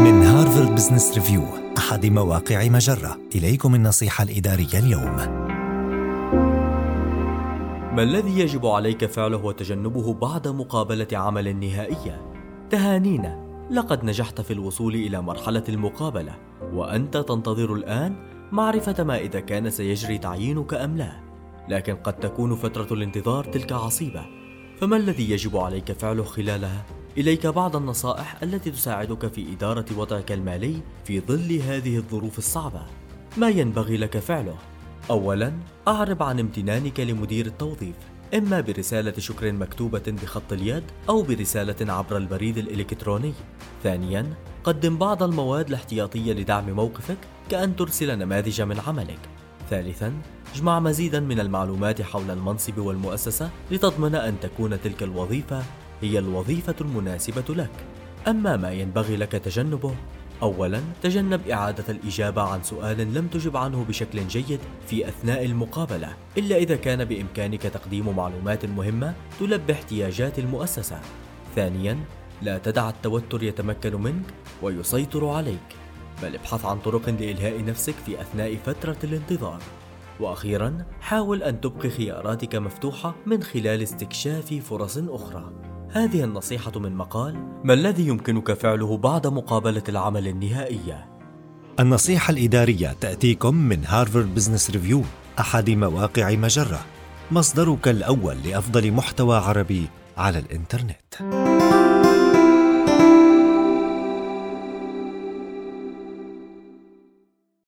من هارفارد بزنس ريفيو أحد مواقع مجرة. إليكم النصيحة الإدارية اليوم. ما الذي يجب عليك فعله وتجنبه بعد مقابلة عمل نهائية؟ تهانينا. لقد نجحت في الوصول إلى مرحلة المقابلة وأنت تنتظر الآن معرفة ما إذا كان سيجري تعيينك أم لا. لكن قد تكون فترة الانتظار تلك عصيبة. فما الذي يجب عليك فعله خلالها؟ إليك بعض النصائح التي تساعدك في إدارة وضعك المالي في ظل هذه الظروف الصعبة. ما ينبغي لك فعله؟ أولاً، أعرب عن امتنانك لمدير التوظيف، إما برسالة شكر مكتوبة بخط اليد أو برسالة عبر البريد الإلكتروني. ثانياً، قدم بعض المواد الاحتياطية لدعم موقفك كأن ترسل نماذج من عملك. ثالثاً، اجمع مزيدا من المعلومات حول المنصب والمؤسسة لتضمن أن تكون تلك الوظيفة هي الوظيفة المناسبة لك. أما ما ينبغي لك تجنبه أولا تجنب إعادة الإجابة عن سؤال لم تجب عنه بشكل جيد في أثناء المقابلة إلا إذا كان بإمكانك تقديم معلومات مهمة تلبي احتياجات المؤسسة. ثانيا لا تدع التوتر يتمكن منك ويسيطر عليك بل ابحث عن طرق لإلهاء نفسك في أثناء فترة الانتظار. وأخيرا حاول أن تبقي خياراتك مفتوحة من خلال استكشاف فرص أخرى. هذه النصيحة من مقال ما الذي يمكنك فعله بعد مقابلة العمل النهائية؟ النصيحة الإدارية تأتيكم من هارفارد بزنس ريفيو أحد مواقع مجرة مصدرك الأول لأفضل محتوى عربي على الإنترنت